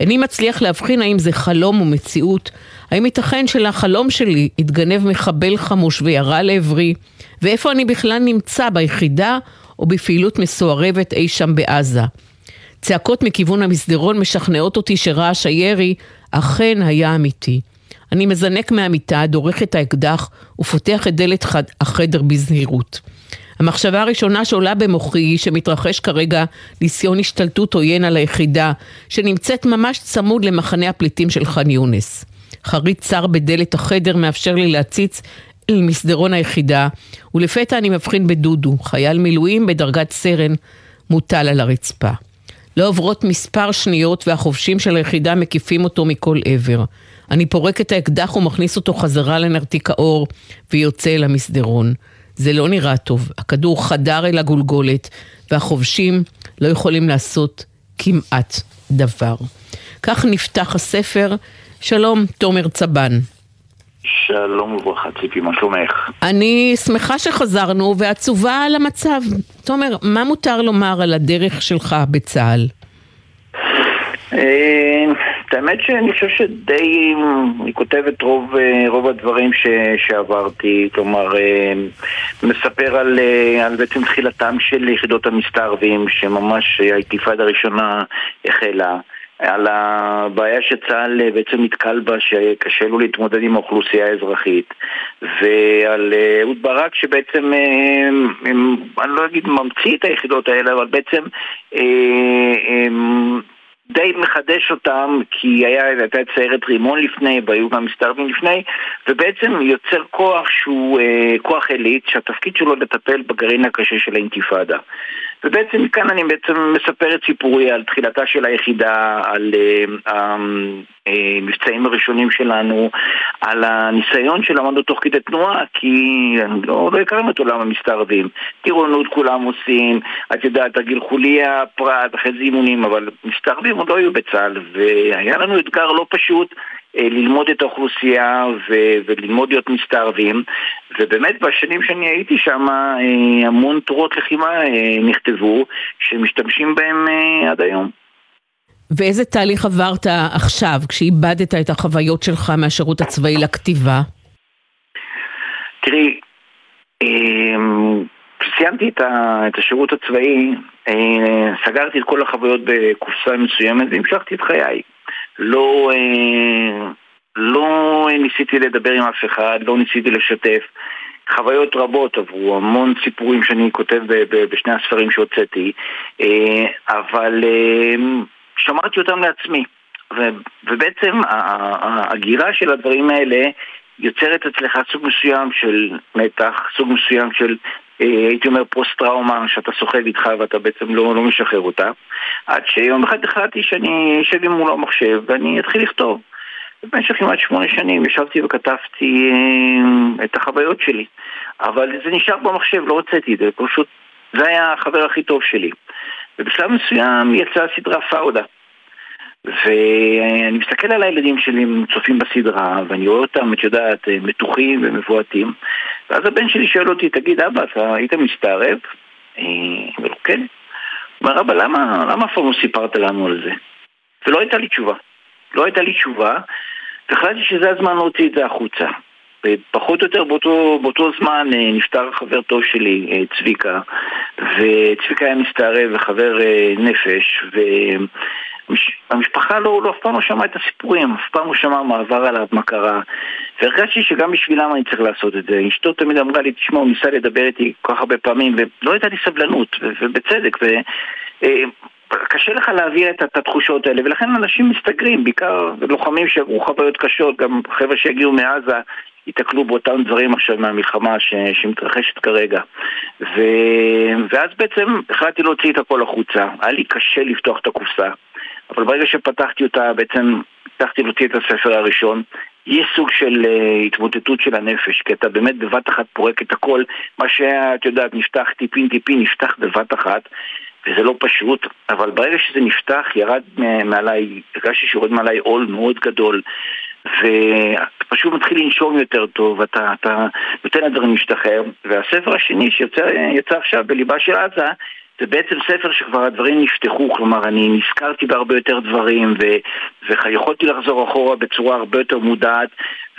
S4: איני מצליח להבחין האם זה חלום או מציאות, האם ייתכן שלחלום שלי התגנב מחבל חמוש וירה לעברי, ואיפה אני בכלל נמצא, ביחידה או בפעילות מסוערבת אי שם בעזה. צעקות מכיוון המסדרון משכנעות אותי שרעש הירי אכן היה אמיתי. אני מזנק מהמיטה, דורך את האקדח ופותח את דלת החדר בזהירות. המחשבה הראשונה שעולה במוחי היא שמתרחש כרגע ניסיון השתלטות עוין על היחידה, שנמצאת ממש צמוד למחנה הפליטים של ח'אן יונס. חריץ צר בדלת החדר מאפשר לי להציץ אל מסדרון היחידה, ולפתע אני מבחין בדודו, חייל מילואים בדרגת סרן, מוטל על הרצפה. לא עוברות מספר שניות והחובשים של היחידה מקיפים אותו מכל עבר. אני פורק את האקדח ומכניס אותו חזרה לנרתיק האור ויוצא אל המסדרון. זה לא נראה טוב, הכדור חדר אל הגולגולת והחובשים לא יכולים לעשות כמעט דבר. כך נפתח הספר. שלום, תומר צבן.
S10: שלום וברכה, ציפי, מה שלומך?
S4: אני שמחה שחזרנו ועצובה על המצב. תומר, מה מותר לומר על הדרך שלך בצה"ל?
S10: אה, האמת שאני חושב שדי, אני כותב את רוב, אה, רוב הדברים ש, שעברתי, כלומר, אה, מספר על, על בעצם תחילתם של יחידות המסתערבים, שממש האינתיפאדה הראשונה החלה. על הבעיה שצה"ל אה, בעצם נתקל בה שקשה לו להתמודד עם האוכלוסייה האזרחית ועל אה, אהוד ברק שבעצם, אה, אני לא אגיד ממציא את היחידות האלה, אבל בעצם די מחדש אותם כי היה, הייתה את סיירת רימון לפני והיו גם מסתערבים לפני ובעצם יוצר כוח שהוא כוח עילית שהתפקיד שלו לטפל בגרעין הקשה של האינתיפאדה ובעצם מכאן אני בעצם מספר את סיפורי על תחילתה של היחידה, על uh, המבצעים הראשונים שלנו, על הניסיון שלמדנו תוך כדי תנועה, כי לא, לא הכרנו את עולם המסתערבים. טירונות כולם עושים, את יודעת, הגיל חוליה, פרט, אחרי זה אימונים, אבל מסתערבים עוד לא היו בצה"ל, והיה לנו אתגר לא פשוט. אה, ללמוד את האוכלוסייה ו- וללמוד להיות מסתערבים ובאמת בשנים שאני הייתי שם אה, המון תורות לחימה אה, נכתבו שמשתמשים בהם עד היום.
S4: ואיזה תהליך עברת עכשיו כשאיבדת את החוויות שלך מהשירות הצבאי לכתיבה?
S10: תראי, כשסיימתי את השירות הצבאי, סגרתי את כל החוויות בקופסה מסוימת והמשכתי את חיי. לא, אה, לא ניסיתי לדבר עם אף אחד, לא ניסיתי לשתף. חוויות רבות עברו, המון סיפורים שאני כותב בשני הספרים שהוצאתי, אה, אבל אה, שמרתי אותם לעצמי. ובעצם הגירה של הדברים האלה יוצרת אצלך סוג מסוים של מתח, סוג מסוים של הייתי אומר פוסט-טראומה שאתה סוחב איתך ואתה בעצם לא, לא משחרר אותה עד שיום אחד החלטתי שאני אשב עם מול המחשב ואני אתחיל לכתוב. במשך כמעט שמונה שנים ישבתי וכתבתי אה, את החוויות שלי. אבל זה נשאר במחשב, לא הוצאתי את זה, פשוט זה היה החבר הכי טוב שלי. ובשלב מסוים יצאה הסדרה פאודה ואני מסתכל על הילדים שלי, הם צופים בסדרה, ואני רואה אותם, את יודעת, מתוחים ומבועטים. ואז הבן שלי שואל אותי, תגיד, אבא, אתה היית מסתערב? אני אומר כן. אומר, אבא, למה, למה אף פעם לא סיפרת לנו על זה? ולא הייתה לי תשובה. לא הייתה לי תשובה, והחלטתי שזה הזמן להוציא את זה החוצה. ופחות או יותר באותו, באותו זמן אה, נפטר חבר טוב שלי, אה, צביקה, וצביקה היה מסתערב וחבר אה, נפש, ו... המשפחה לא, לא אף פעם לא שמעה את הסיפורים, אף פעם לא שמעה מה עבר עליו, מה קרה. והרגשתי שגם בשבילם אני צריך לעשות את זה. אשתו תמיד אמרה לי, תשמע, הוא ניסה לדבר איתי כל כך הרבה פעמים, ולא הייתה לי סבלנות, ובצדק. ו... קשה לך להעביר את התחושות האלה, ולכן אנשים מסתגרים, בעיקר לוחמים שעברו חוויות קשות, גם חבר'ה שהגיעו מעזה, ייתקלו באותם דברים עכשיו מהמלחמה ש, שמתרחשת כרגע. ו, ואז בעצם החלטתי להוציא את הכל החוצה. היה לי קשה לפתוח את הקופסה, אבל ברגע שפתחתי אותה בעצם הצלחתי להוציא את הספר הראשון. יש סוג של uh, התמוטטות של הנפש, כי אתה באמת בבת אחת פורק את הכל, מה שהיה, את יודעת, נפתח טיפין טיפין, נפתח בבת אחת. וזה לא פשוט, אבל ברגע שזה נפתח, ירד מעליי, הרגשתי שיורד מעליי עול מאוד גדול, ואתה פשוט מתחיל לנשום יותר טוב, אתה, אתה נותן לדברים להשתחרר, והספר השני שיצא עכשיו בליבה של עזה, זה בעצם ספר שכבר הדברים נפתחו, כלומר אני נזכרתי בהרבה יותר דברים ו, ויכולתי לחזור אחורה בצורה הרבה יותר מודעת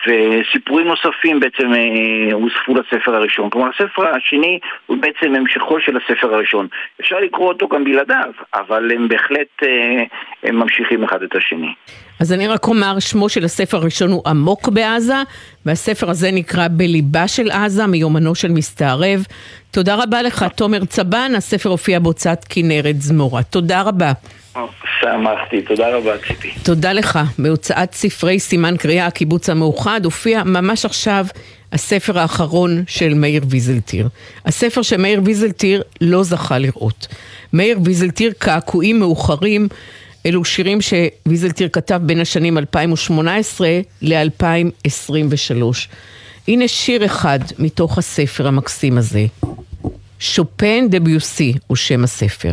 S10: וסיפורים נוספים בעצם אה, הוספו לספר הראשון. כלומר, הספר השני הוא בעצם המשכו של הספר הראשון. אפשר לקרוא אותו גם בלעדיו, אבל הם בהחלט אה, הם ממשיכים אחד את השני.
S4: אז אני רק אומר, שמו של הספר הראשון הוא עמוק בעזה, והספר הזה נקרא בליבה של עזה, מיומנו של מסתערב. תודה רבה לך, תומר צבן, הספר הופיע בהוצאת כנרת זמורה. תודה רבה.
S10: שמחתי, תודה רבה ציפי.
S4: תודה לך. בהוצאת ספרי סימן קריאה, הקיבוץ המאוחד, הופיע ממש עכשיו הספר האחרון של מאיר ויזלטיר. הספר שמאיר ויזלטיר לא זכה לראות. מאיר ויזלטיר, קעקועים מאוחרים, אלו שירים שוויזלטיר כתב בין השנים 2018 ל-2023. הנה שיר אחד מתוך הספר המקסים הזה. שופן דביוסי הוא שם הספר.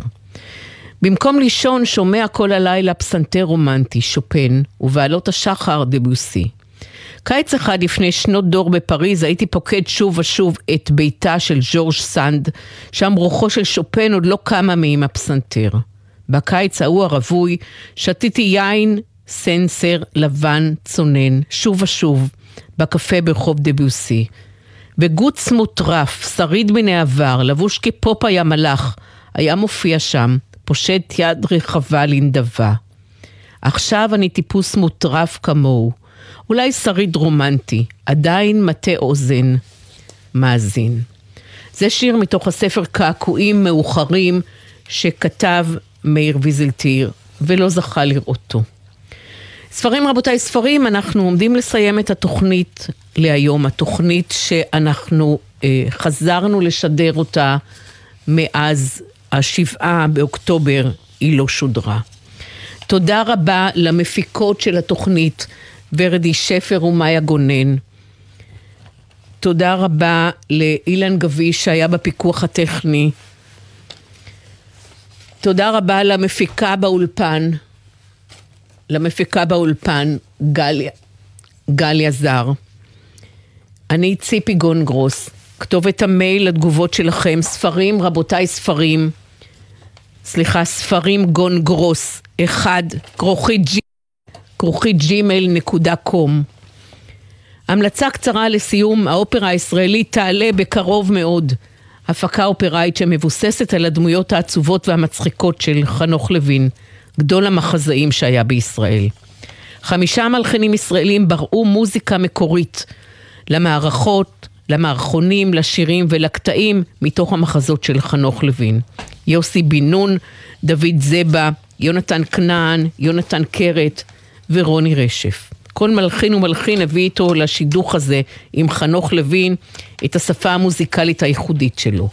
S4: במקום לישון שומע כל הלילה פסנתר רומנטי, שופן, ובעלות השחר דביוסי. קיץ אחד לפני שנות דור בפריז הייתי פוקד שוב ושוב את ביתה של ז'ורג' סנד, שם רוחו של שופן עוד לא קמה מעם הפסנתר. בקיץ ההוא הרווי שתיתי יין סנסר לבן צונן, שוב ושוב, בקפה ברחוב דביוסי. וגוץ מוטרף, שריד מן העבר, לבוש כפופאי המלאך, היה מופיע שם, פושט יד רחבה לנדבה. עכשיו אני טיפוס מוטרף כמוהו, אולי שריד רומנטי, עדיין מטה אוזן, מאזין. זה שיר מתוך הספר קעקועים מאוחרים שכתב מאיר ויזלטיר ולא זכה לראותו. ספרים רבותיי, ספרים, אנחנו עומדים לסיים את התוכנית להיום, התוכנית שאנחנו אה, חזרנו לשדר אותה מאז השבעה באוקטובר, היא לא שודרה. תודה רבה למפיקות של התוכנית, ורדי שפר ומאיה גונן. תודה רבה לאילן גביש שהיה בפיקוח הטכני. תודה רבה למפיקה באולפן, למפיקה באולפן, גליה, זר. אני ציפי גונגרוס, כתובת המייל לתגובות שלכם, ספרים, רבותיי ספרים, סליחה, ספרים גונגרוס, אחד, כרוכית ג'י, כרוכית ג'ימייל נקודה קום. המלצה קצרה לסיום, האופרה הישראלית תעלה בקרוב מאוד. הפקה אופראית שמבוססת על הדמויות העצובות והמצחיקות של חנוך לוין, גדול המחזאים שהיה בישראל. חמישה מלחינים ישראלים בראו מוזיקה מקורית למערכות, למערכונים, לשירים ולקטעים מתוך המחזות של חנוך לוין. יוסי בן נון, דוד זבה, יונתן כנען, יונתן קרת ורוני רשף. כל מלחין ומלחין הביא איתו לשידוך הזה עם חנוך לוין את השפה המוזיקלית הייחודית שלו.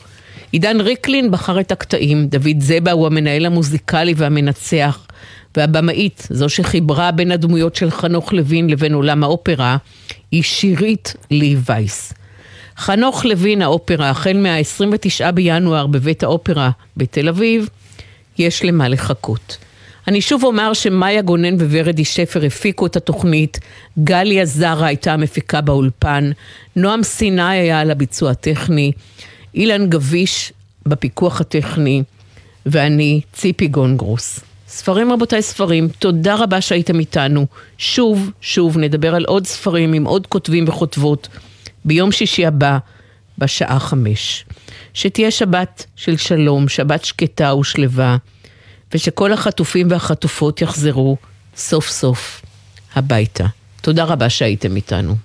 S4: עידן ריקלין בחר את הקטעים, דוד זבה הוא המנהל המוזיקלי והמנצח, והבמאית, זו שחיברה בין הדמויות של חנוך לוין לבין עולם האופרה, היא שירית לי וייס. חנוך לוין האופרה, החל מה-29 בינואר בבית האופרה בתל אביב, יש למה לחכות. אני שוב אומר שמאיה גונן וורדי שפר הפיקו את התוכנית, גליה זרה הייתה המפיקה באולפן, נועם סיני היה על הביצוע הטכני, אילן גביש בפיקוח הטכני, ואני ציפי גונגרוס. ספרים רבותיי ספרים, תודה רבה שהייתם איתנו. שוב, שוב, נדבר על עוד ספרים עם עוד כותבים וכותבות ביום שישי הבא, בשעה חמש. שתהיה שבת של שלום, שבת שקטה ושלווה.
S11: ושכל החטופים והחטופות יחזרו סוף סוף הביתה. תודה רבה שהייתם איתנו.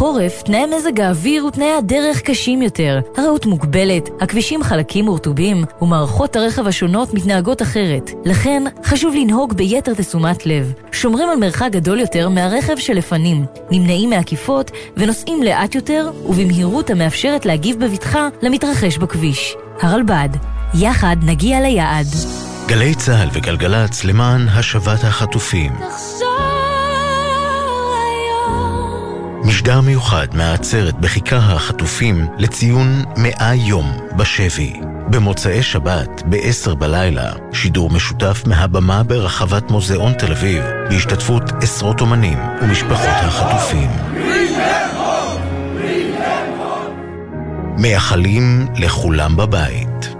S12: בחורף תנאי מזג האוויר ותנאי הדרך קשים יותר. הרעות מוגבלת, הכבישים חלקים ורטובים, ומערכות הרכב השונות מתנהגות אחרת. לכן, חשוב לנהוג ביתר תשומת לב. שומרים על מרחק גדול יותר מהרכב שלפנים, נמנעים מעקיפות ונוסעים לאט יותר ובמהירות המאפשרת להגיב בבטחה למתרחש בכביש. הרלב"ד, יחד נגיע ליעד.
S13: גלי צה"ל וגלגלצ למען השבת החטופים. משדר מיוחד מהעצרת בכיכר החטופים לציון מאה יום בשבי. במוצאי שבת, ב-10 בלילה, שידור משותף מהבמה ברחבת מוזיאון תל אביב, בהשתתפות עשרות אומנים ומשפחות החטופים. מייחלים לכולם בבית.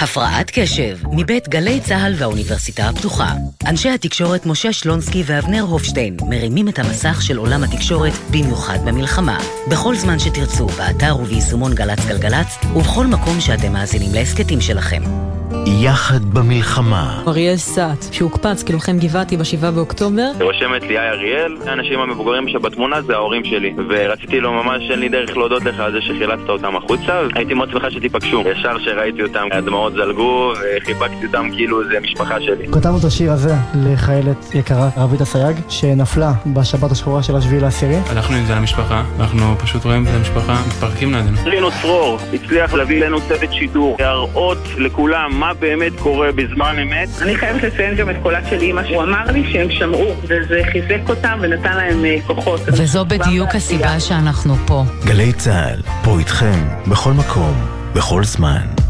S14: הפרעת קשב, מבית גלי צה"ל והאוניברסיטה הפתוחה. אנשי התקשורת משה שלונסקי ואבנר הופשטיין מרימים את המסך של עולם התקשורת, במיוחד במלחמה. בכל זמן שתרצו, באתר וביישומון גל"צ גלגלצ, ובכל מקום שאתם מאזינים להסכתים שלכם.
S13: יחד במלחמה.
S15: אריאל סאט, שהוקפץ כלוחם גבעתי ב-7 באוקטובר.
S16: רושמת לי היי אריאל, האנשים המבוגרים שבתמונה זה ההורים שלי ורציתי לו ממש אין לי דרך להודות לך על זה שחילצת אותם החוצה הייתי מאוד שמחה שתיפגשו ישר שראיתי אותם הדמעות זלגו וחיבקתי אותם כאילו זה משפחה שלי
S17: כתבנו את השיר הזה לחיילת יקרה, רבית אסייג, שנפלה בשבת השחורה של השביעי לעשירי.
S18: הלכנו עם זה למשפחה, אנחנו פשוט רואים את המשפחה, מתפרקים לידינו.
S16: רינו צרור הצליח להביא אלינו צוות שידור, להראות לכולם מה באמת קורה בזמן אמת.
S19: אני חייבת לציין גם את קולה של אימא, הוא אמר לי שהם שמעו, וזה חיזק אותם ונתן להם אה, כוחות.
S20: וזו בדיוק הסיבה שאנחנו פה.
S13: גלי צה"ל, פה איתכם, בכל מקום, בכל זמן.